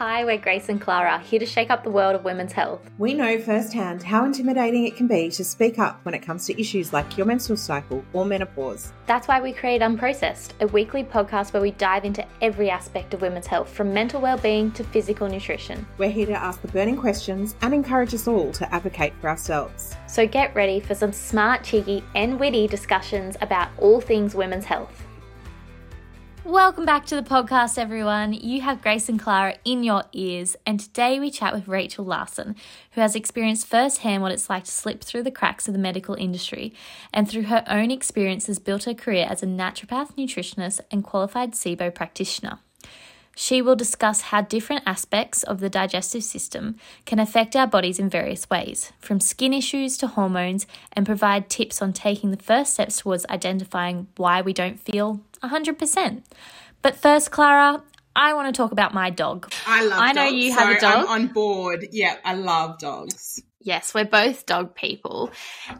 Hi, we're Grace and Clara, here to shake up the world of women's health. We know firsthand how intimidating it can be to speak up when it comes to issues like your menstrual cycle or menopause. That's why we create Unprocessed, a weekly podcast where we dive into every aspect of women's health, from mental well-being to physical nutrition. We're here to ask the burning questions and encourage us all to advocate for ourselves. So get ready for some smart, cheeky, and witty discussions about all things women's health. Welcome back to the podcast, everyone. You have Grace and Clara in your ears, and today we chat with Rachel Larsson, who has experienced firsthand what it's like to slip through the cracks of the medical industry, and through her own experiences, built her career as a naturopath, nutritionist, and qualified SIBO practitioner. She will discuss how different aspects of the digestive system can affect our bodies in various ways, from skin issues to hormones, and provide tips on taking the first steps towards identifying why we don't feel 100%. But first, Clara, I want to talk about my dog. I love dogs. I know dogs, you have a so I'm dog. on board. Yeah, I love dogs. Yes, we're both dog people.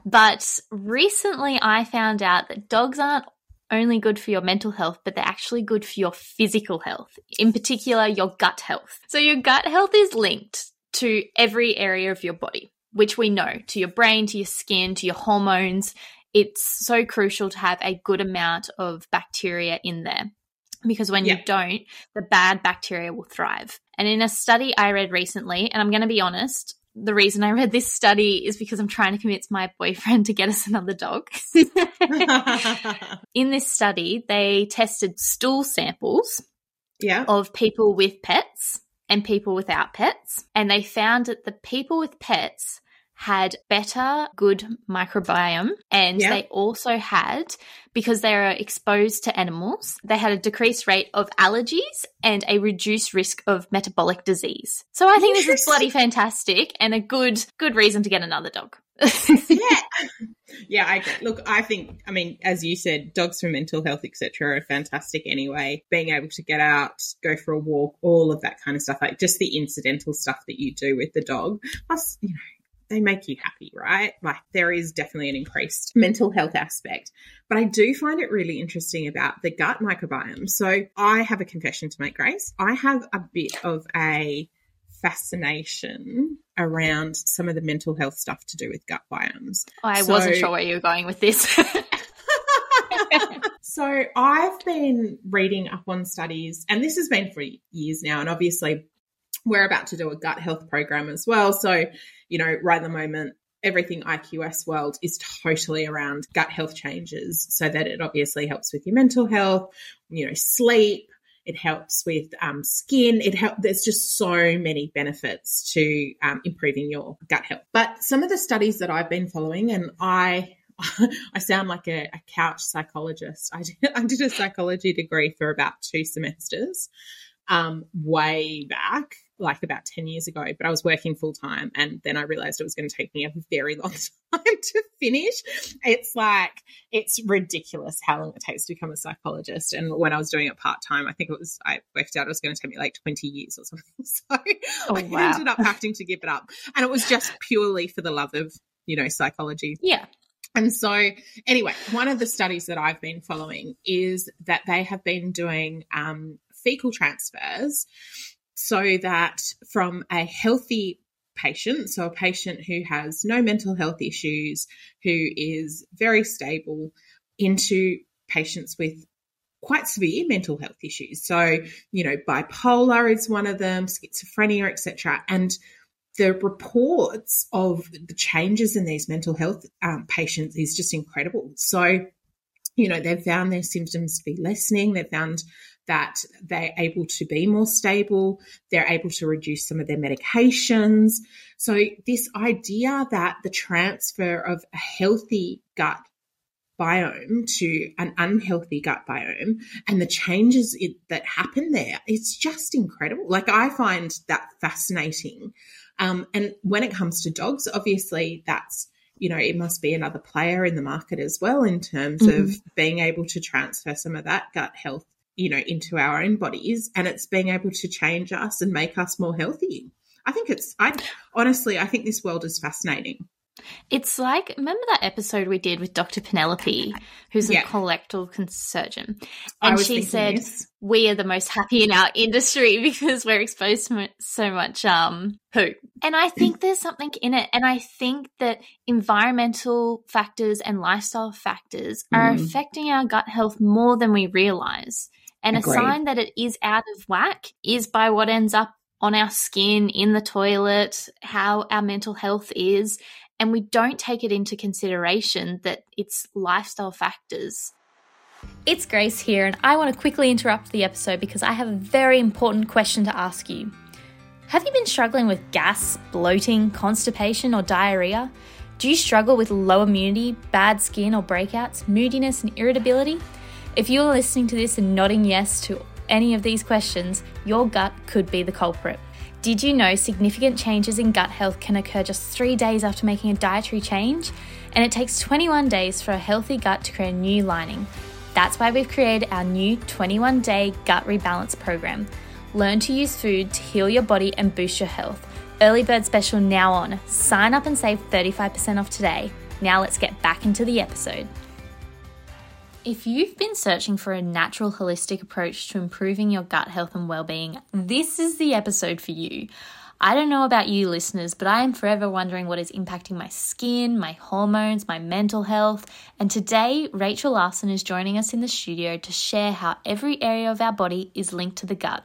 But recently I found out that dogs aren't only good for your mental health, but they're actually good for your physical health, in particular, your gut health. So, your gut health is linked to every area of your body, which we know to your brain, to your skin, to your hormones. It's so crucial to have a good amount of bacteria in there because when you don't, the bad bacteria will thrive. And in a study I read recently, and I'm going to be honest, the reason I read this study is because I'm trying to convince my boyfriend to get us another dog. in this study, they tested stool samples yeah. of people with pets and people without pets, and they found that the people with pets had better good microbiome and Yeah. they also had because they are exposed to animals they had a decreased rate of allergies and a reduced risk of metabolic disease so i think this is bloody fantastic and a good good reason to get another dog yeah. Yeah, I. Look, I think, I mean, as you said, dogs for mental health, etc., are fantastic anyway. Being able to get out, go for a walk, all of that kind of stuff, like just the incidental stuff that you do with the dog. Plus, you know, they make you happy, right? Like there is definitely an increased mental health aspect. But I do find it really interesting about the gut microbiome. So I have a confession to make, Grace. I have a bit of a fascination around some of the mental health stuff to do with gut biomes. i So- wasn't sure where you were going with this so I've been reading up on studies, and this has been for years now, and obviously we're about to do a gut health program as well. So, you know, right at the moment, everything IQS world is totally around gut health changes so that it obviously helps with your mental health, you know, sleep. It helps with um, skin. It help. There's just so many benefits to um, improving your gut health. But some of the studies that I've been following, and I I sound like a, a couch psychologist. I did, I did a psychology degree for about two semesters, um, way back, like about 10 years ago, but I was working full time. And then I realized it was going to take me a very long time to finish. It's like, it's ridiculous how long it takes to become a psychologist. And when I was doing it part time, I think it was, I worked out it was going to take me like 20 years or something. So Oh, I ended up having to give it up. And it was just purely for the love of, you know, psychology. yeah And so, anyway, one of the studies that I've been following is that they have been doing um, fecal transfers so that from a healthy patient, so a patient who has no mental health issues, who is very stable, into patients with quite severe mental health issues. So, you know, bipolar is one of them, schizophrenia, etc. And the reports of the changes in these mental health um, patients is just incredible. So, you know, they've found their symptoms to be lessening. They've found that they're able to be more stable. They're able to reduce some of their medications. So, this idea that the transfer of a healthy gut biome to an unhealthy gut biome and the changes it, that happen there, it's just incredible. Like, I find that fascinating. Um, and when it comes to dogs, obviously that's, you know, it must be another player in the market as well in terms of being able to transfer some of that gut health, you know, into our own bodies. And it's being able to change us and make us more healthy. I think it's, I honestly, I think this world is fascinating. It's like remember that episode we did with Dr. Penelope, who's yeah. a colorectal surgeon, and she said this. we are the most happy in our industry because we're exposed to so much um poo. And I think there's something in it, and I think that environmental factors and lifestyle factors are mm. affecting our gut health more than we realize. And Agreed. a sign that it is out of whack is by what ends up on our skin, in the toilet, how our mental health is and we don't take it into consideration that it's lifestyle factors. It's Grace here, and I want to quickly interrupt the episode because I have a very important question to ask you. Have you been struggling with gas, bloating, constipation, or diarrhea? Do you struggle with low immunity, bad skin or breakouts, moodiness, and irritability? If you're listening to this and nodding yes to any of these questions, your gut could be the culprit. Did you know significant changes in gut health can occur just three days after making a dietary change? And it takes 21 days for a healthy gut to create a new lining. That's why we've created our new 21 day gut rebalance program. Learn to use food to heal your body and boost your health. Early bird special now on. Sign up and save 35% off today. Now let's get back into the episode. If you've been searching for a natural, holistic approach to improving your gut health and well-being, this is the episode for you. I don't know about you listeners, but I am forever wondering what is impacting my skin, my hormones, my mental health. And today, Rachel Larsson is joining us in the studio to share how every area of our body is linked to the gut.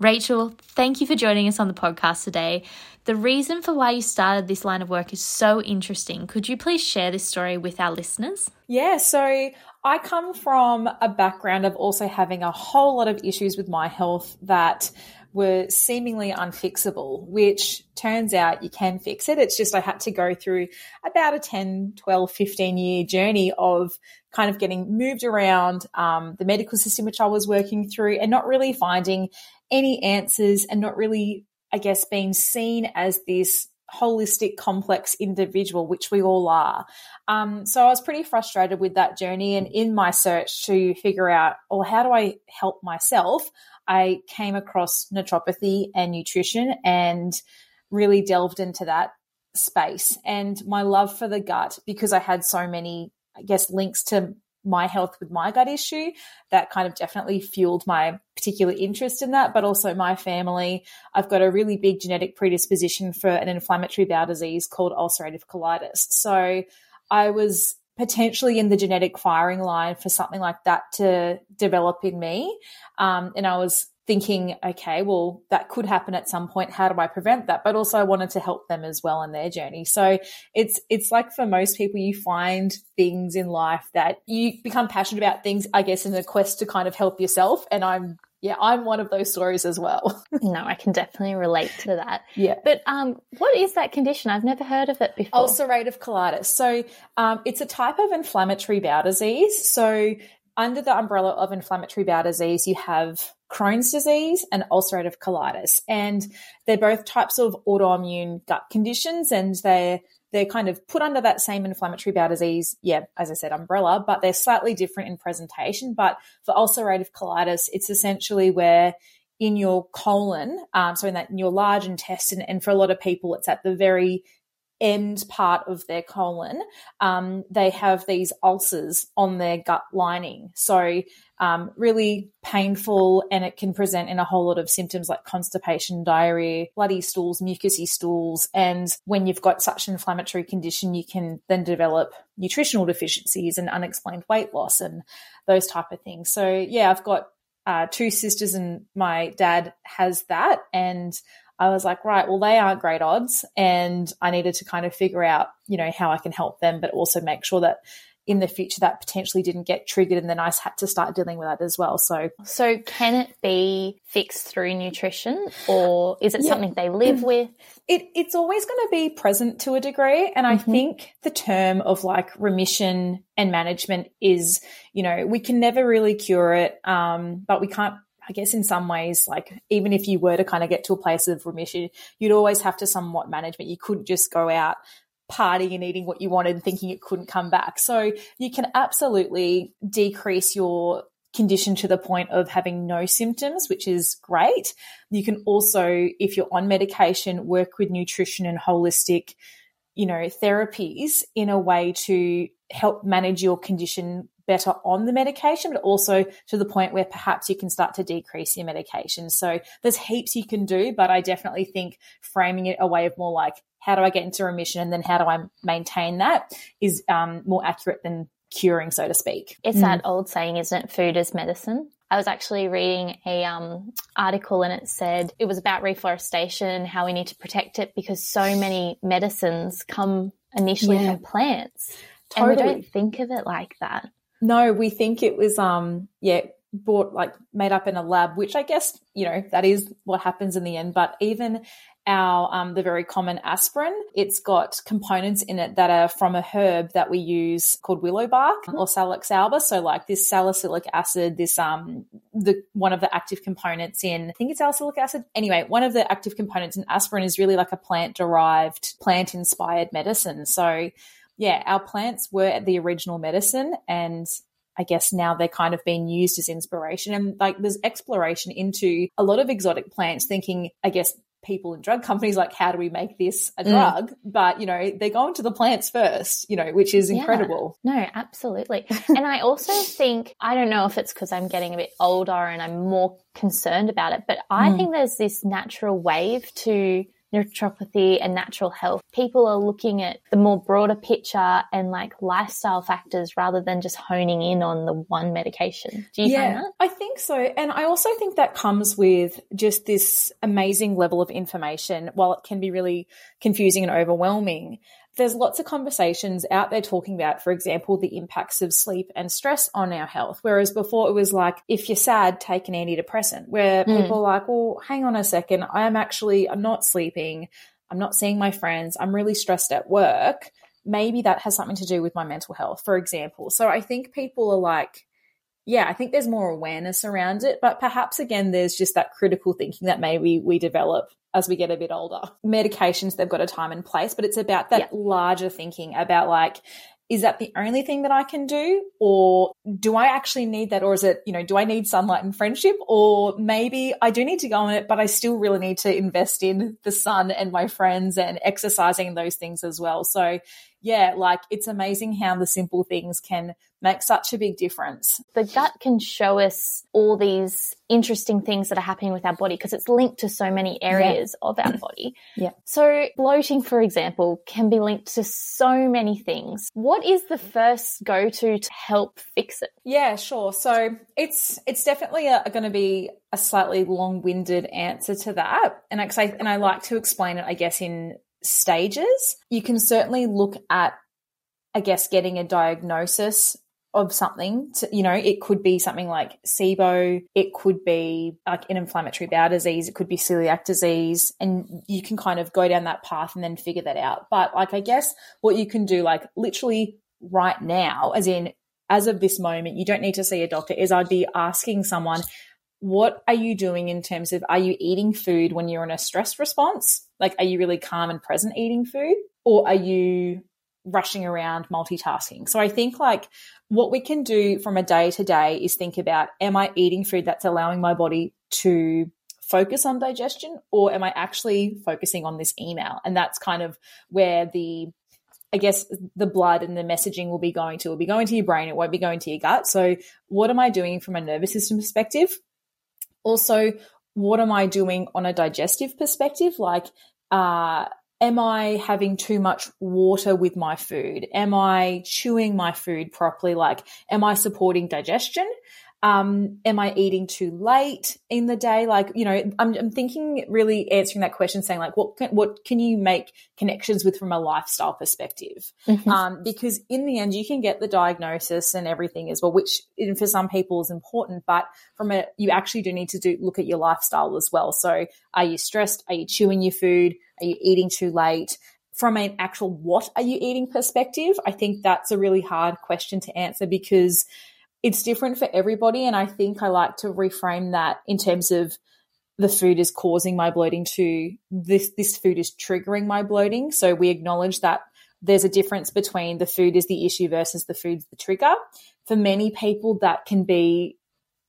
Rachel, thank you for joining us on the podcast today. The reason for why you started this line of work is so interesting. Could you please share this story with our listeners? Yeah, so I come from a background of also having a whole lot of issues with my health that were seemingly unfixable, which turns out you can fix it. It's just I had to go through about a 10, 12, 15 year journey of kind of getting moved around um, the medical system, which I was working through, and not really finding any answers and not really, I guess, being seen as this holistic, complex individual, which we all are. Um, so I was pretty frustrated with that journey. And in my search to figure out, well, how do I help myself? I came across naturopathy and nutrition and really delved into that space. And my love for the gut, because I had so many, I guess, links to my health with my gut issue that kind of definitely fueled my particular interest in that but also my family i've got a really big genetic predisposition for an inflammatory bowel disease called ulcerative colitis so i was potentially in the genetic firing line for something like that to develop in me um, and i was thinking, okay, well, that could happen at some point. How do I prevent that? But also I wanted to help them as well in their journey. So it's, it's like for most people, you find things in life that you become passionate about things, I guess, in a quest to kind of help yourself. And I'm, yeah, I'm one of those stories as well. no, I can definitely relate to that. Yeah. But um, what is that condition? I've never heard of it before. Ulcerative colitis. So um, it's a type of inflammatory bowel disease. So under the umbrella of inflammatory bowel disease, you have Crohn's disease and ulcerative colitis. And they're both types of autoimmune gut conditions and they're they're kind of put under that same inflammatory bowel disease, yeah, as I said, umbrella, but they're slightly different in presentation. But for ulcerative colitis, it's essentially where in your colon, um, so in that in your large intestine, and for a lot of people, it's at the very end part of their colon, um, they have these ulcers on their gut lining. So, um, really painful, and it can present in a whole lot of symptoms like constipation, diarrhea, bloody stools, mucousy stools. And when you've got such an inflammatory condition, you can then develop nutritional deficiencies and unexplained weight loss and those type of things. So, yeah, I've got uh, two sisters, and my dad has that. And I was like, right, well, they aren't great odds. And I needed to kind of figure out, you know, how I can help them, but also make sure that in the future that potentially didn't get triggered and then I had to start dealing with that as well. So So can it be fixed through nutrition or is it yeah. something they live with? It it's always going to be present to a degree and I mm-hmm. think the term of like remission and management is, you know, we can never really cure it um but we can't I guess in some ways, like even if you were to kind of get to a place of remission, you'd always have to somewhat management. You couldn't just go out partying and eating what you wanted and thinking it couldn't come back. So you can absolutely decrease your condition to the point of having no symptoms, which is great. You can also, if you're on medication, work with nutrition and holistic you know, therapies in a way to help manage your condition better on the medication, but also to the point where perhaps you can start to decrease your medication. So there's heaps you can do, but I definitely think framing it a way of more like, how do I get into remission and then how do I maintain that is um, more accurate than curing, so to speak. It's mm. that old saying, isn't it? Food is medicine. I was actually reading a um, article and it said it was about reforestation, how we need to protect it because so many medicines come initially yeah. from plants. Totally. And we don't think of it like that. No, we think it was um yeah, bought like made up in a lab, which I guess, you know, that is what happens in the end. But even our um, the very common aspirin. It's got components in it that are from a herb that we use called willow bark or Salix alba. So like this salicylic acid, this um the one of the active components in I think it's salicylic acid. Anyway, one of the active components in aspirin is really like a plant derived, plant inspired medicine. So yeah, our plants were the original medicine and I guess now they're kind of being used as inspiration. And like there's exploration into a lot of exotic plants, thinking, I guess, people in drug companies like, how do we make this a mm. drug? Mm. But, you know, they're going to the plants first, you know, which is incredible. Yeah. No, absolutely. and I also think, I don't know if it's because I'm getting a bit older and I'm more concerned about it, but I mm. think there's this natural wave to naturopathy and natural health, people are looking at the more broader picture and like lifestyle factors rather than just honing in on the one medication. Do you yeah, find that? I think so. And I also think that comes with just this amazing level of information. While it can be really confusing and overwhelming, there's lots of conversations out there talking about, for example, the impacts of sleep and stress on our health. Whereas before it was like, if you're sad, take an antidepressant, where mm. people are like, well, hang on a second. I am actually, I'm not sleeping. I'm not seeing my friends. I'm really stressed at work. Maybe that has something to do with my mental health, for example. So I think people are like, yeah, I think there's more awareness around it, but perhaps again, there's just that critical thinking that maybe we develop as we get a bit older. Medications, they've got a time and place, but it's about that yeah. larger thinking about like, is that the only thing that I can do? Or do I actually need that? Or is it, you know, do I need sunlight and friendship? Or maybe I do need to go on it, but I still really need to invest in the sun and my friends and exercising those things as well. So yeah, like it's amazing how the simple things can make such a big difference. The gut can show us all these interesting things that are happening with our body because it's linked to so many areas yeah. of our body. yeah. So bloating, for example, can be linked to so many things. What is the first go to to help fix it? Yeah, sure. So it's it's definitely going to be a slightly long winded answer to that, and I, and I like to explain it, I guess, in stages. You can certainly look at, I guess, getting a diagnosis of something to, you know, it could be something like SIBO, it could be like an inflammatory bowel disease, it could be celiac disease, and you can kind of go down that path and then figure that out. But like, I guess what you can do, like literally right now, as in, as of this moment, you don't need to see a doctor, is I'd be asking someone, what are you doing in terms of are you eating food when you're in a stress response? Like, are you really calm and present eating food? Or are you rushing around multitasking? So I think like what we can do from a day to day is think about am I eating food that's allowing my body to focus on digestion or am I actually focusing on this email? And that's kind of where the I guess the blood and the messaging will be going to will be going to your brain. It won't be going to your gut. So what am I doing from a nervous system perspective? Also, what am I doing on a digestive perspective? Like, uh, am I having too much water with my food? Am I chewing my food properly? Like, am I supporting digestion? Um, am I eating too late in the day? Like, you know, I'm, I'm thinking really answering that question, saying like, what can, what can you make connections with from a lifestyle perspective? Mm-hmm. Um, because in the end, you can get the diagnosis and everything as well, which for some people is important, but from a, you actually do need to do, look at your lifestyle as well. So are you stressed? Are you chewing your food? Are you eating too late? From an actual what are you eating perspective, I think that's a really hard question to answer because it's different for everybody. And I think I like to reframe that in terms of the food is causing my bloating to this, this food is triggering my bloating. So we acknowledge that there's a difference between the food is the issue versus the food's the trigger. For many people, that can be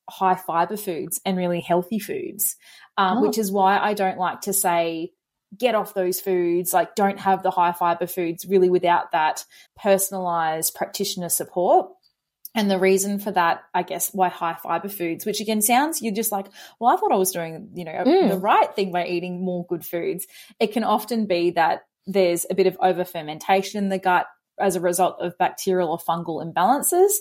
high fiber foods and really healthy foods, um, oh. which is why I don't like to say get off those foods, like don't have the high fiber foods really without that personalized practitioner support. And the reason for that, I guess, why high fiber foods, which again sounds, you're just like, well, I thought I was doing, you know, mm. the right thing by eating more good foods. It can often be that there's a bit of over fermentation in the gut as a result of bacterial or fungal imbalances,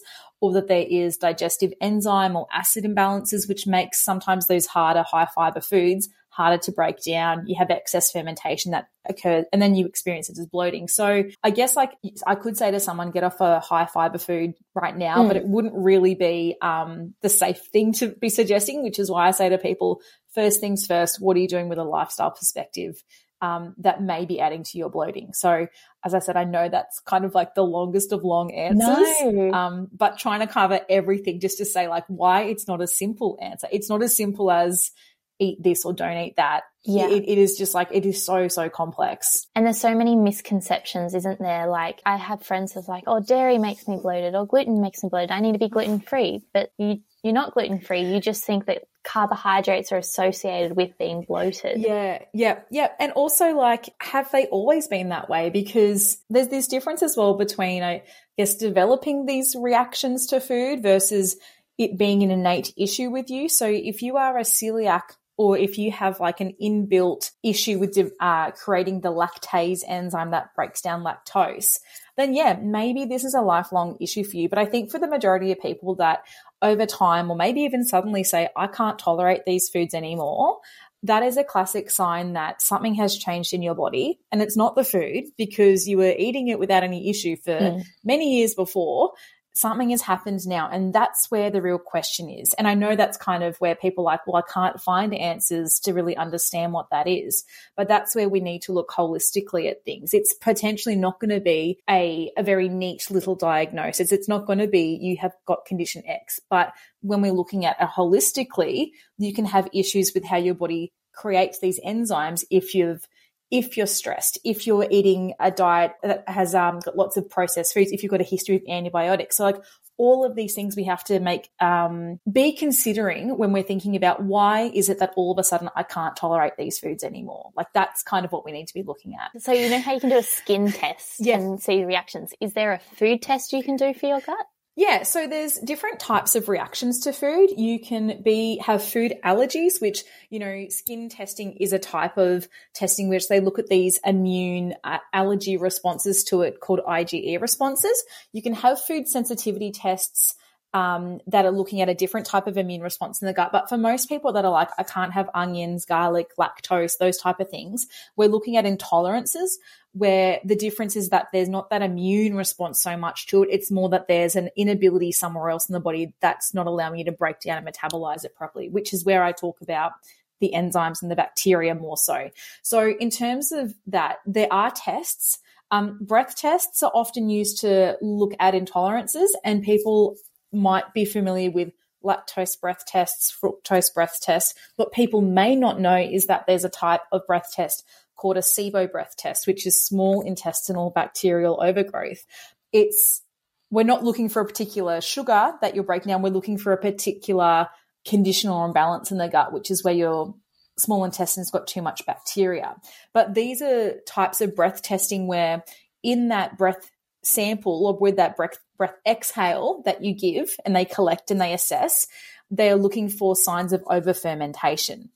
or that there is digestive enzyme or acid imbalances, which makes sometimes those harder, high fiber foods harder to break down. You have excess fermentation that occurs and then you experience it as bloating. So I guess like I could say to someone, get off a high fiber food right now, mm. but it wouldn't really be um, the safe thing to be suggesting, which is why I say to people, first things first, what are you doing with a lifestyle perspective? Um, that may be adding to your bloating. So, as I said, I know that's kind of like the longest of long answers, no. um, but trying to cover everything just to say like why it's not a simple answer. It's not as simple as eat this or don't eat that. Yeah. It, it is just like, it is so, so complex. And there's so many misconceptions, isn't there? Like, I have friends who's like, oh, dairy makes me bloated or gluten makes me bloated. I need to be gluten free. But you, you're not gluten free. You just think that carbohydrates are associated with being bloated. Yeah, yeah, yeah. And also, like, have they always been that way? Because there's this difference as well between, I guess, developing these reactions to food versus it being an innate issue with you. So if you are a celiac or if you have like an inbuilt issue with uh, creating the lactase enzyme that breaks down lactose, then yeah, maybe this is a lifelong issue for you. But I think for the majority of people that over time, or maybe even suddenly say, I can't tolerate these foods anymore, that is a classic sign that something has changed in your body. And it's not the food because you were eating it without any issue for mm. many years before something has happened now. And that's where the real question is. And I know that's kind of where people like, well, I can't find answers to really understand what that is. But that's where we need to look holistically at things. It's potentially not going to be a, a very neat little diagnosis. It's not going to be you have got condition X. But when we're looking at it holistically, you can have issues with how your body creates these enzymes if you've if you're stressed, if you're eating a diet that has um, got lots of processed foods, if you've got a history of antibiotics. So, like all of these things we have to make, um, be considering when we're thinking about why is it that all of a sudden I can't tolerate these foods anymore? Like that's kind of what we need to be looking at. So, you know how you can do a skin test yeah. and see reactions. Is there a food test you can do for your gut? Yeah, so there's different types of reactions to food. You can be have food allergies, which you know, skin testing is a type of testing which they look at these immune uh, allergy responses to it called IgE responses. You can have food sensitivity tests um, that are looking at a different type of immune response in the gut. But for most people that are like, I can't have onions, garlic, lactose, those type of things, we're looking at intolerances where the difference is that there's not that immune response so much to it. It's more that there's an inability somewhere else in the body that's not allowing you to break down and metabolize it properly, which is where I talk about the enzymes and the bacteria more so. So in terms of that, there are tests. Um, breath tests are often used to look at intolerances and people might be familiar with lactose breath tests, fructose breath tests. What people may not know is that there's a type of breath test called a SIBO breath test, which is small intestinal bacterial overgrowth. It's we're not looking for a particular sugar that you're breaking down. We're looking for a particular condition or imbalance in the gut, which is where your small intestine's got too much bacteria. But these are types of breath testing where in that breath sample or with that breath, breath exhale that you give and they collect and they assess, they are looking for signs of over fermentation.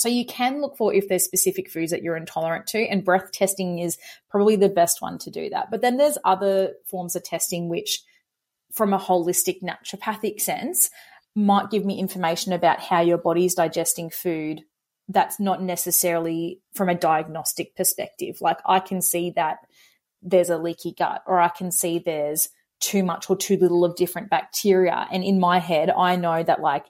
So you can look for if there's specific foods that you're intolerant to, and breath testing is probably the best one to do that. But then there's other forms of testing which, from a holistic naturopathic sense, might give me information about how your body's digesting food that's not necessarily from a diagnostic perspective. Like I can see that there's a leaky gut, or I can see there's too much or too little of different bacteria. And in my head, I know that like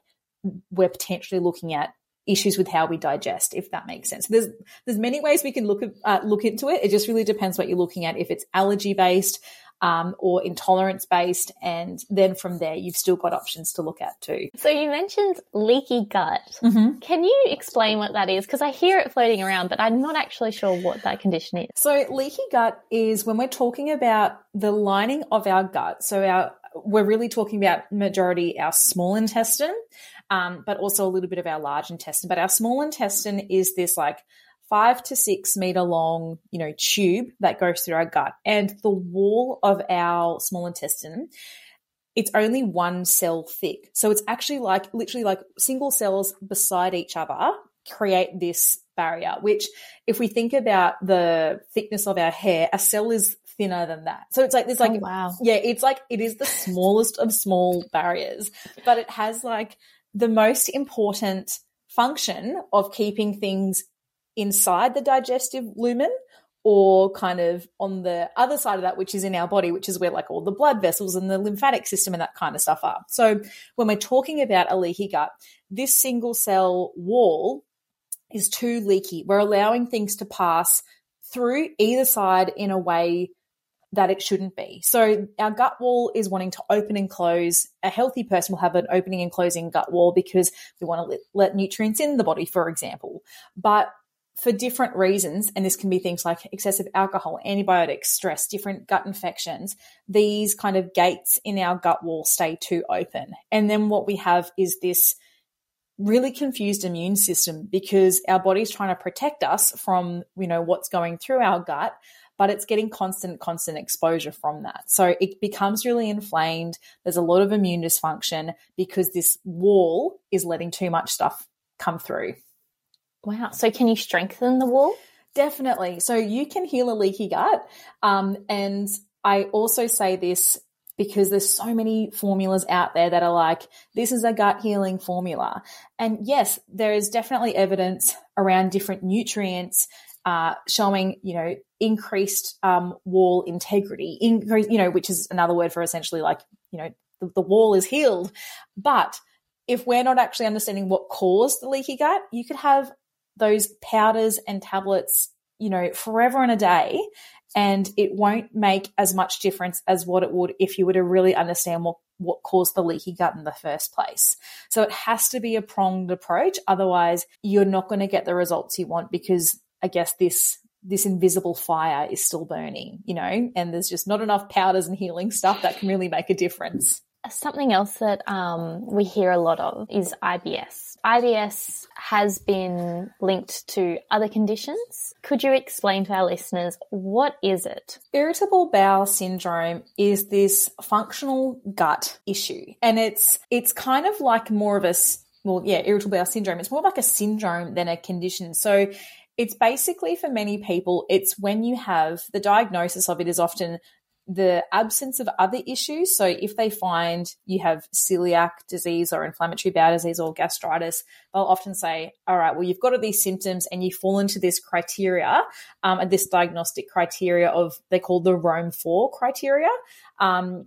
we're potentially looking at issues with how we digest, if that makes sense. There's there's many ways we can look at, uh, look into it. It just really depends what you're looking at. If it's allergy based um, or intolerance based, and then from there you've still got options to look at too. So you mentioned leaky gut. Mm-hmm. Can you explain what that is? Because I hear it floating around, but I'm not actually sure what that condition is. So leaky gut is when we're talking about the lining of our gut. So our we're really talking about majority our small intestine um, but also a little bit of our large intestine. But our small intestine is this like five to six meter long, you know, tube that goes through our gut. And the wall of our small intestine, it's only one cell thick. So it's actually like literally like single cells beside each other create this barrier, which if we think about the thickness of our hair, a cell is thinner than that. So it's like there's like oh, wow. yeah, it's like it is the smallest of small barriers, but it has like the most important function of keeping things inside the digestive lumen or kind of on the other side of that, which is in our body, which is where like all the blood vessels and the lymphatic system and that kind of stuff are. So when we're talking about a leaky gut, this single cell wall is too leaky. We're allowing things to pass through either side in a way that it shouldn't be. So our gut wall is wanting to open and close. A healthy person will have an opening and closing gut wall because we want to let, nutrients in the body, for example. But for different reasons, and this can be things like excessive alcohol, antibiotics, stress, different gut infections, these kind of gates in our gut wall stay too open. And then what we have is this really confused immune system because our body's trying to protect us from, you know, what's going through our gut, but it's getting constant, constant exposure from that. So it becomes really inflamed. There's a lot of immune dysfunction because this wall is letting too much stuff come through. Wow. So can you strengthen the wall? Definitely. So you can heal a leaky gut. Um, and I also say this because there's so many formulas out there that are like, this is a gut healing formula. And yes, there is definitely evidence around different nutrients uh, showing, you know, increased um, wall integrity, increase, you know, which is another word for essentially like, you know, the, the wall is healed. But if we're not actually understanding what caused the leaky gut, you could have those powders and tablets, you know, forever and a day and it won't make as much difference as what it would if you were to really understand what what caused the leaky gut in the first place. So it has to be a pronged approach otherwise you're not going to get the results you want because I guess this this invisible fire is still burning, you know, and there's just not enough powders and healing stuff that can really make a difference. Something else that um, we hear a lot of is IBS. IBS has been linked to other conditions. Could you explain to our listeners what is it? Irritable bowel syndrome is this functional gut issue, and it's it's kind of like more of a well, yeah, irritable bowel syndrome. It's more like a syndrome than a condition. So it's basically for many people, it's when you have the diagnosis of it is often the absence of other issues. So if they find you have celiac disease or inflammatory bowel disease or gastritis, they'll often say, all right, well, you've got all these symptoms and you fall into this criteria, um, and this diagnostic criteria of, they call the Rome 4 criteria. Um,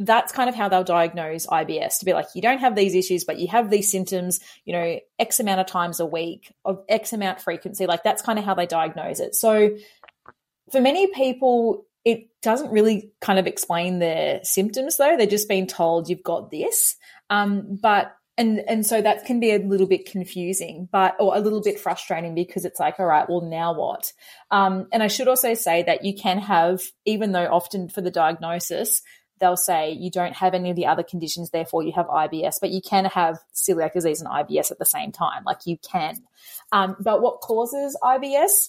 that's kind of how they'll diagnose IBS to be like, you don't have these issues, but you have these symptoms, you know, X amount of times a week of X amount frequency. Like that's kind of how they diagnose it. So for many people, it doesn't really kind of explain their symptoms though. They're just being told you've got this. Um, but and and so that can be a little bit confusing, but or a little bit frustrating because it's like, all right, well now what? Um, and I should also say that you can have, even though often for the diagnosis they'll say you don't have any of the other conditions, therefore you have IBS, but you can have celiac disease and IBS at the same time. Like you can. Um, but what causes IBS?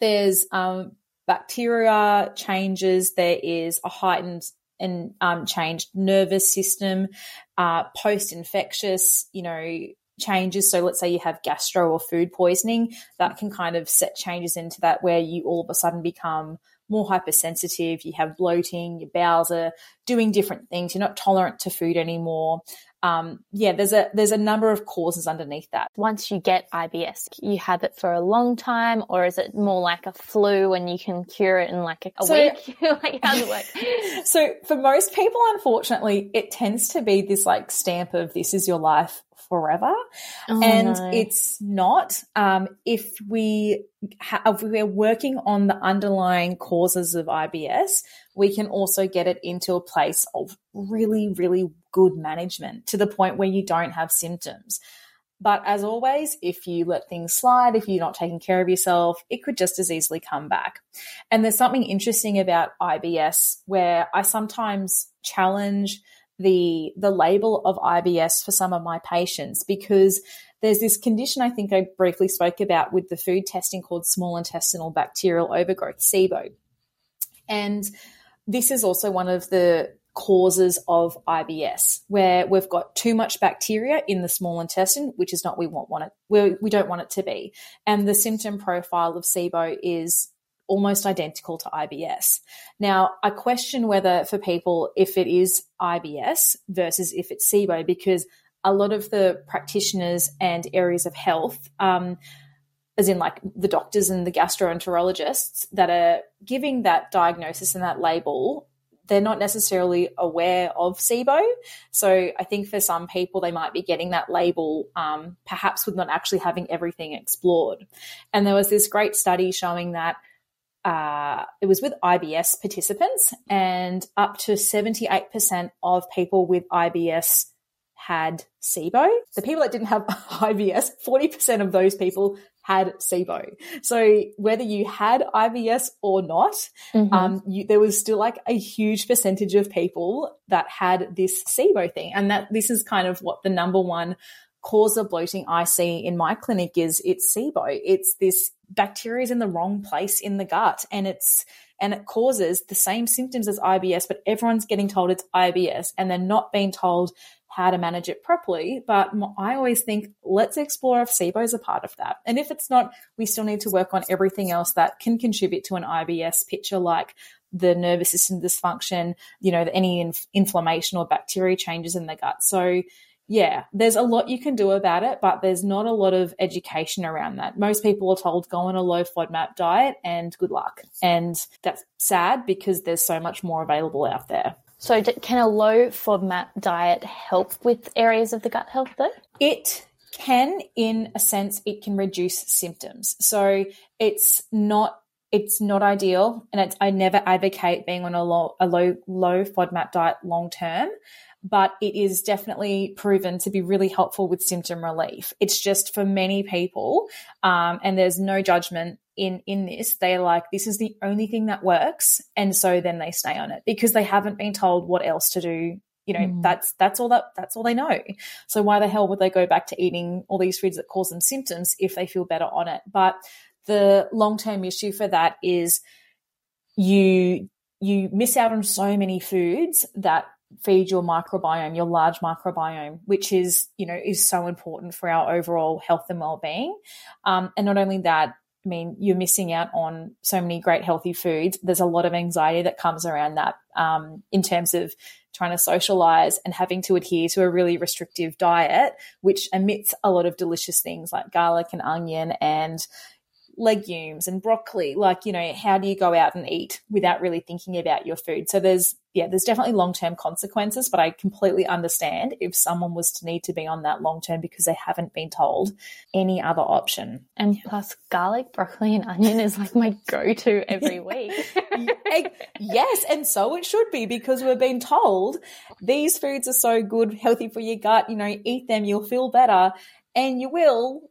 There's um, bacteria changes, there is a heightened and um, changed nervous system, uh, post infectious, you know, changes. So let's say you have gastro or food poisoning, that can kind of set changes into that where you all of a sudden become more hypersensitive, you have bloating, your bowels are doing different things, you're not tolerant to food anymore um, yeah, there's a there's a number of causes underneath that. Once you get IBS, you have it for a long time, or is it more like a flu and you can cure it in like a, so, week? like how's it work? so for most people, unfortunately, it tends to be this like stamp of this is your life forever. Oh, and no. it's not. Um, if we ha- if we're working on the underlying causes of IBS, we can also get it into a place of really, really good management to the point where you don't have symptoms. But as always, if you let things slide, if you're not taking care of yourself, it could just as easily come back. And there's something interesting about IBS where I sometimes challenge the the label of IBS for some of my patients because there's this condition I think I briefly spoke about with the food testing called small intestinal bacterial overgrowth, SIBO. And this is also one of the causes of IBS, where we've got too much bacteria in the small intestine, which is not we want, want it. We, we don't want it to be. And the symptom profile of SIBO is almost identical to IBS. Now, I question whether for people if it is IBS versus if it's SIBO, because a lot of the practitioners and areas of health, um, as in like the doctors and the gastroenterologists that are giving that diagnosis and that label, they're not necessarily aware of SIBO. So I think for some people, they might be getting that label, um, perhaps with not actually having everything explored. And there was this great study showing that uh, it was with IBS participants, and up to 78% of people with IBS had SIBO. The people that didn't have IBS, 40% of those people had SIBO. So whether you had IBS or not, mm-hmm. um, you, there was still like a huge percentage of people that had this SIBO thing. And that this is kind of what the number one cause of bloating I see in my clinic is it's SIBO. It's this bacteria is in the wrong place in the gut and it's and it causes the same symptoms as IBS, but everyone's getting told it's IBS and they're not being told how to manage it properly. But I always think let's explore if SIBO is a part of that. And if it's not, we still need to work on everything else that can contribute to an IBS picture, like the nervous system dysfunction, you know, any inf- inflammation or bacteria changes in the gut. So yeah, there's a lot you can do about it, but there's not a lot of education around that. Most people are told go on a low FODMAP diet and good luck. And that's sad because there's so much more available out there. So, can a low FODMAP diet help with areas of the gut health though? It can, in a sense, it can reduce symptoms. So, it's not it's not ideal and it's, I never advocate being on a low, a low, low FODMAP diet long term but it is definitely proven to be really helpful with symptom relief. It's just for many people, um, and there's no judgment in in this. They're like, this is the only thing that works, and so then they stay on it because they haven't been told what else to do. You know, mm. that's that's all that that's all they know. So why the hell would they go back to eating all these foods that cause them symptoms if they feel better on it? But the long term issue for that is you you miss out on so many foods that feed your microbiome, your large microbiome, which is, you know, is so important for our overall health and well-being. Um, and not only that, I mean, you're missing out on so many great healthy foods. There's a lot of anxiety that comes around that um, in terms of trying to socialize and having to adhere to a really restrictive diet, which emits a lot of delicious things like garlic and onion and legumes and broccoli. Like, you know, how do you go out and eat without really thinking about your food? So there's, yeah, there's definitely long term consequences, but I completely understand if someone was to need to be on that long term because they haven't been told any other option. And plus, garlic, broccoli, and onion is like my go to every week. yes, and so it should be because we're being told these foods are so good, healthy for your gut, you know, eat them, you'll feel better. And you will,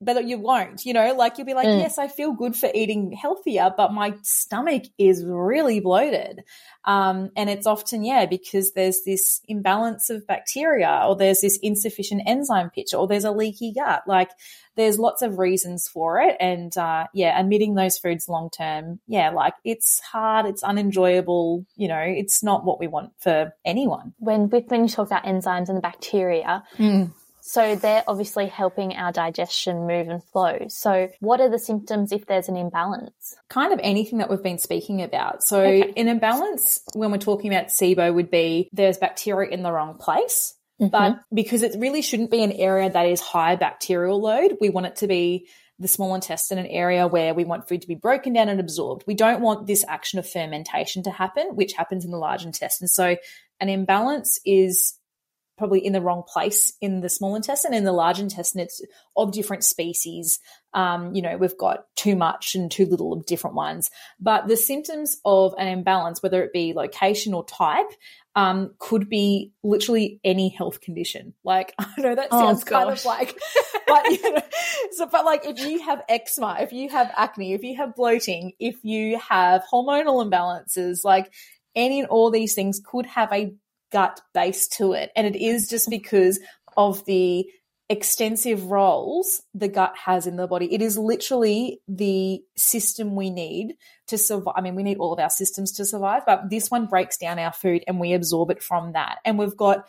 but you won't, you know, like you'll be like, mm. yes, I feel good for eating healthier, but my stomach is really bloated. Um, and it's often, yeah, because there's this imbalance of bacteria or there's this insufficient enzyme pitch or there's a leaky gut. Like there's lots of reasons for it. And, uh, yeah, emitting those foods long term, yeah, like it's hard, it's unenjoyable, you know, it's not what we want for anyone. When, with, when you talk about enzymes and the bacteria, mm so they're obviously helping our digestion move and flow. So what are the symptoms if there's an imbalance? Kind of anything that we've been speaking about. So okay. an imbalance when we're talking about SIBO would be there's bacteria in the wrong place. Mm-hmm. But because it really shouldn't be an area that is high bacterial load, we want it to be the small intestine an area where we want food to be broken down and absorbed. We don't want this action of fermentation to happen, which happens in the large intestine. So an imbalance is probably in the wrong place in the small intestine. In the large intestine, it's of different species. Um, you know, we've got too much and too little of different ones. But the symptoms of an imbalance, whether it be location or type, um, could be literally any health condition. Like I know that oh, sounds oh, kind of like, but you know, so but like if you have eczema, if you have acne, if you have bloating, if you have hormonal imbalances, like any and all these things could have a gut base to it. And it is just because of the extensive roles the gut has in the body. It is literally the system we need to survive. I mean, we need all of our systems to survive, but this one breaks down our food and we absorb it from that. And we've got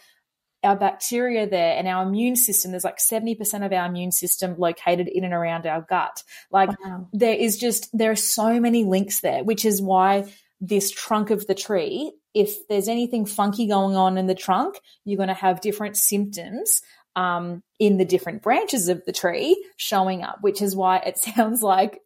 our bacteria there and our immune system. There's like 70% of our immune system located in and around our gut. Like wow. there is just, there are so many links there, which is why this trunk of the tree, if there's anything funky going on in the trunk, you're going to have different symptoms um, in the different branches of the tree showing up, which is why it sounds like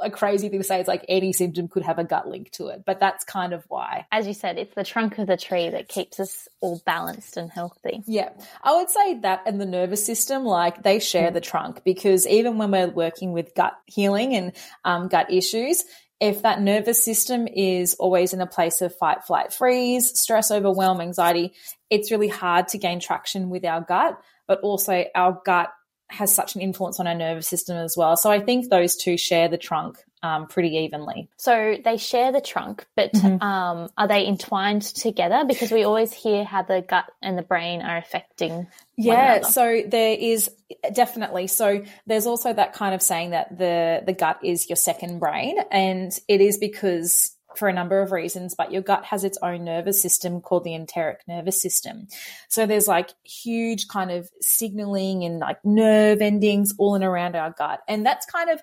a crazy thing to say. It's like any symptom could have a gut link to it, but that's kind of why. As you said, it's the trunk of the tree that keeps us all balanced and healthy. Yeah. I would say that and the nervous system, like they share mm. the trunk because even when we're working with gut healing and um, gut issues, if that nervous system is always in a place of fight, flight, freeze, stress, overwhelm, anxiety, it's really hard to gain traction with our gut but also our gut has such an influence on our nervous system as well. So I think those two share the trunk um, pretty evenly. So they share the trunk, but mm-hmm. um, are they entwined together? Because we always hear how the gut and the brain are affecting. Yeah, so there is definitely. So there's also that kind of saying that the the gut is your second brain, and it is because for a number of reasons, but your gut has its own nervous system called the enteric nervous system. So there's like huge kind of signaling and like nerve endings all in around our gut. And that's kind of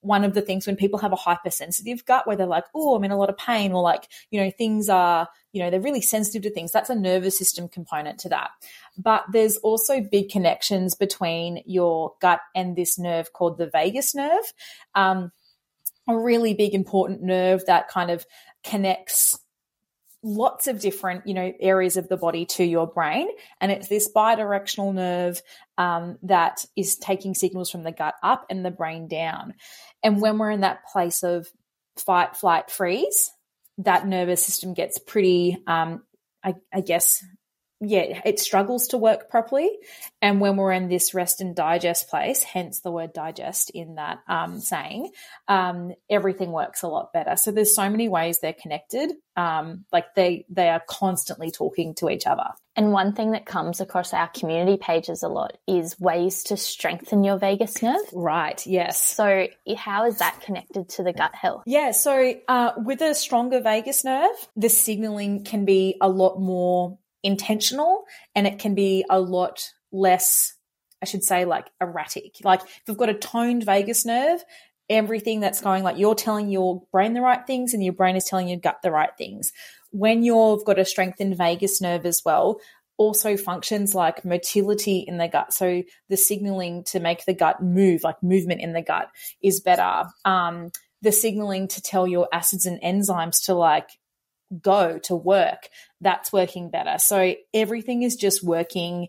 one of the things when people have a hypersensitive gut where they're like, oh, I'm in a lot of pain, or like, you know, things are, you know, they're really sensitive to things. That's a nervous system component to that. But there's also big connections between your gut and this nerve called the vagus nerve. Um, a really big important nerve that kind of connects lots of different you know areas of the body to your brain. And it's this bidirectional nerve um, that is taking signals from the gut up and the brain down. And when we're in that place of fight flight freeze that nervous system gets pretty um, I, I guess yeah, it struggles to work properly. And when we're in this rest and digest place, hence the word digest in that um, saying, um, everything works a lot better. So there's so many ways they're connected. Um, like they they are constantly talking to each other. And one thing that comes across our community pages a lot is ways to strengthen your vagus nerve. Right. Yes. So how is that connected to the gut health? Yeah. So uh, with a stronger vagus nerve, the signaling can be a lot more intentional and it can be a lot less, I should say, like erratic. Like if you've got a toned vagus nerve, everything that's going like you're telling your brain the right things and your brain is telling your gut the right things. When you've got a strengthened vagus nerve as well, also functions like motility in the gut. So the signaling to make the gut move, like movement in the gut, is better. Um, the signaling to tell your acids and enzymes to like go to work, that's working better. So everything is just working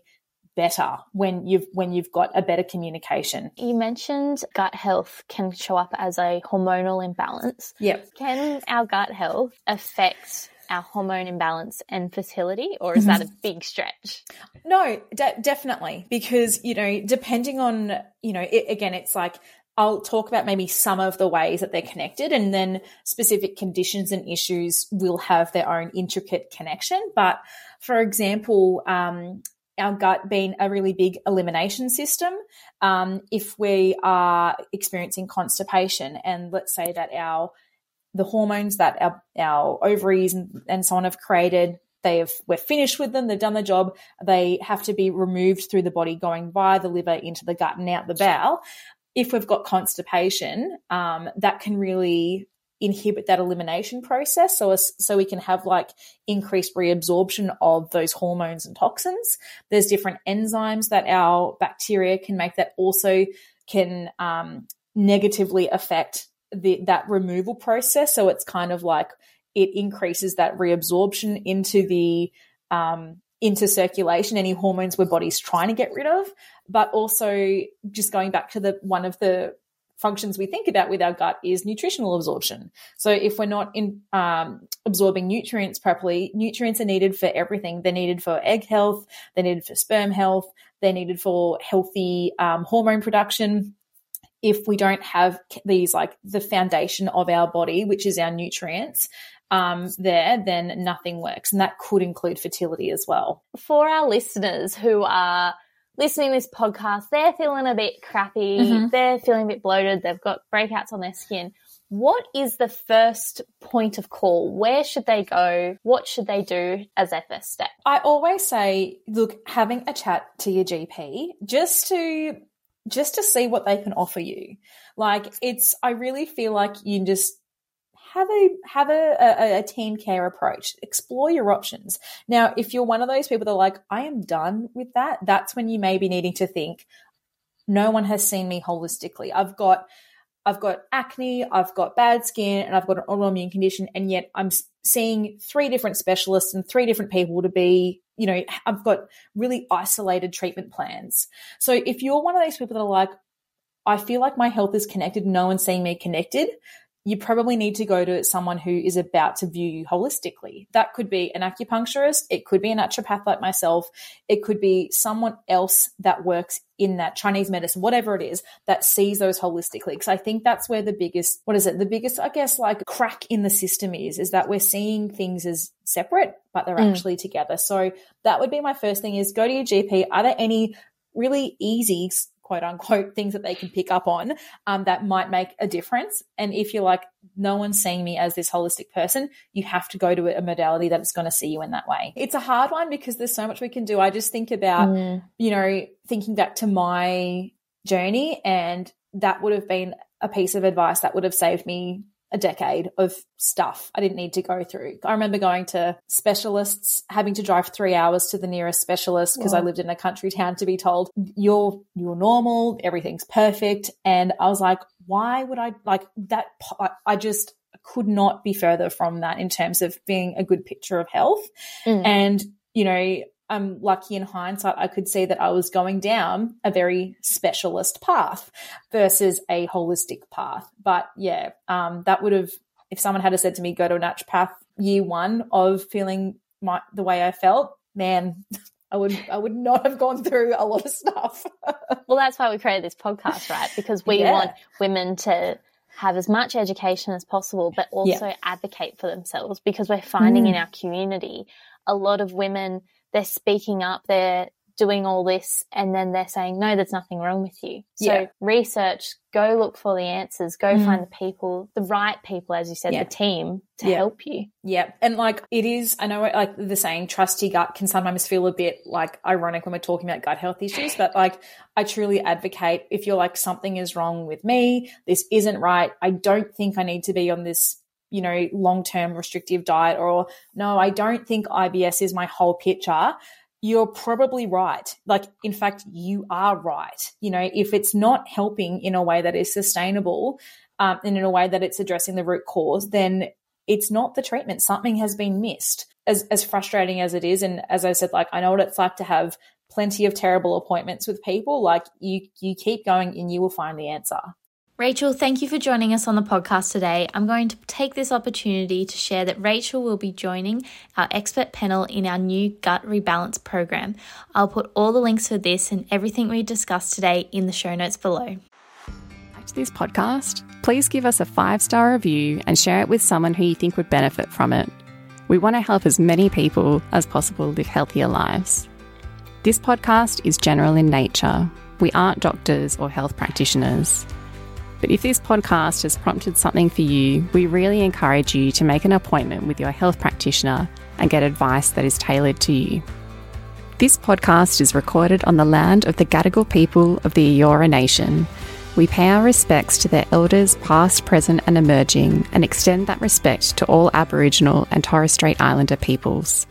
better when you've when you've got a better communication. You mentioned gut health can show up as a hormonal imbalance. Yep. Can our gut health affect our hormone imbalance and fertility, or is that mm-hmm. a big stretch? No, de- definitely, because you know, depending on you know, it, again, it's like I'll talk about maybe some of the ways that they're connected, and then specific conditions and issues will have their own intricate connection. But for example, um, our gut being a really big elimination system, um, if we are experiencing constipation, and let's say that our the hormones that our, our ovaries and, and so on have created they have we're finished with them they've done the job they have to be removed through the body going via the liver into the gut and out the bowel if we've got constipation, um, that can really inhibit that elimination process. So so we can have like increased reabsorption of those hormones and toxins. There's different enzymes that our bacteria can make that also can um, negatively affect the, that removal process. So it's kind of like it increases that reabsorption into the um, into circulation any hormones where body's trying to get rid of but also just going back to the one of the functions we think about with our gut is nutritional absorption. So if we're not in um, absorbing nutrients properly, nutrients are needed for everything. They're needed for egg health. They're needed for sperm health. They're needed for healthy um, hormone production. If we don't have these, like the foundation of our body, which is our nutrients, um, there, then nothing works. And that could include fertility as well. For our listeners who are listening to this podcast, they're feeling a bit crappy, mm-hmm. they're feeling a bit bloated, they've got breakouts on their skin. What is the first point of call? Where should they go? What should they do as their first step? I always say, look, having a chat to your GP just to just to see what they can offer you. Like it's I really feel like you just have a have a, a, a, team care approach. Explore your options. Now, if you're one of those people that are like, I am done with that, that's when you may be needing to think, no one has seen me holistically. I've got I've got acne, I've got bad skin, and I've got an autoimmune condition, and yet I'm seeing three different specialists and three different people to be, you know, I've got really isolated treatment plans. So if you're one of those people that are like, I feel like my health is connected, no one's seeing me connected, you probably need to go to someone who is about to view you holistically. That could be an acupuncturist, it could be a naturopath like myself, it could be someone else that works in that Chinese medicine, whatever it is, that sees those holistically. Because I think that's where the biggest, what is it? The biggest, I guess, like crack in the system is, is that we're seeing things as separate, but they're mm. actually together. So that would be my first thing is go to your GP. Are there any really easy quote unquote things that they can pick up on um, that might make a difference. And if you're like, no one's seeing me as this holistic person, you have to go to a modality that's going to see you in that way. It's a hard one because there's so much we can do. I just think about, mm. you know, thinking back to my journey and that would have been a piece of advice that would have saved me a decade of stuff I didn't need to go through. I remember going to specialists, having to drive three hours to the nearest specialist because I lived in a country town to be told you're you're normal, everything's perfect, and I was like, why would I like that? I just could not be further from that in terms of being a good picture of health, mm. and you know I'm lucky in hindsight, I could see that I was going down a very specialist path versus a holistic path. But yeah, um, that would have, if someone had said to me, go to a naturopath year one of feeling my, the way I felt, man, I would I would not have gone through a lot of stuff. well, that's why we created this podcast, right? Because we yeah. want women to have as much education as possible, but also yeah. advocate for themselves because we're finding mm. in our community a lot of women they're speaking up, they're doing all this, and then they're saying, no, there's nothing wrong with you. So yeah. research, go look for the answers, go mm. find the people, the right people, as you said, yeah. the team to yeah. help you. Yeah. And like it is, I know like the saying, trust your gut can sometimes feel a bit like ironic when we're talking about gut health issues, but like I truly advocate if you're like, something is wrong with me, this isn't right, I don't think I need to be on this you know, long term restrictive diet, or no, I don't think IBS is my whole picture, you're probably right. Like, in fact, you are right. You know, if it's not helping in a way that is sustainable um, and in a way that it's addressing the root cause, then it's not the treatment. Something has been missed. As, as frustrating as it is, and as I said, like I know what it's like to have plenty of terrible appointments with people. Like you, you keep going, and you will find the answer. Rachel, thank you for joining us on the podcast today. I'm going to take this opportunity to share that Rachel will be joining our expert panel in our new Gut Rebalance program. I'll put all the links for this and everything we discussed today in the show notes below. Back to this podcast, please give us a five star review and share it with someone who you think would benefit from it. We want to help as many people as possible live healthier lives. This podcast is general in nature. We aren't doctors or health practitioners. But if this podcast has prompted something for you, we really encourage you to make an appointment with your health practitioner and get advice that is tailored to you. This podcast is recorded on the land of the Gadigal people of the Eora Nation. We pay our respects to their elders, past, present, and emerging, and extend that respect to all Aboriginal and Torres Strait Islander peoples.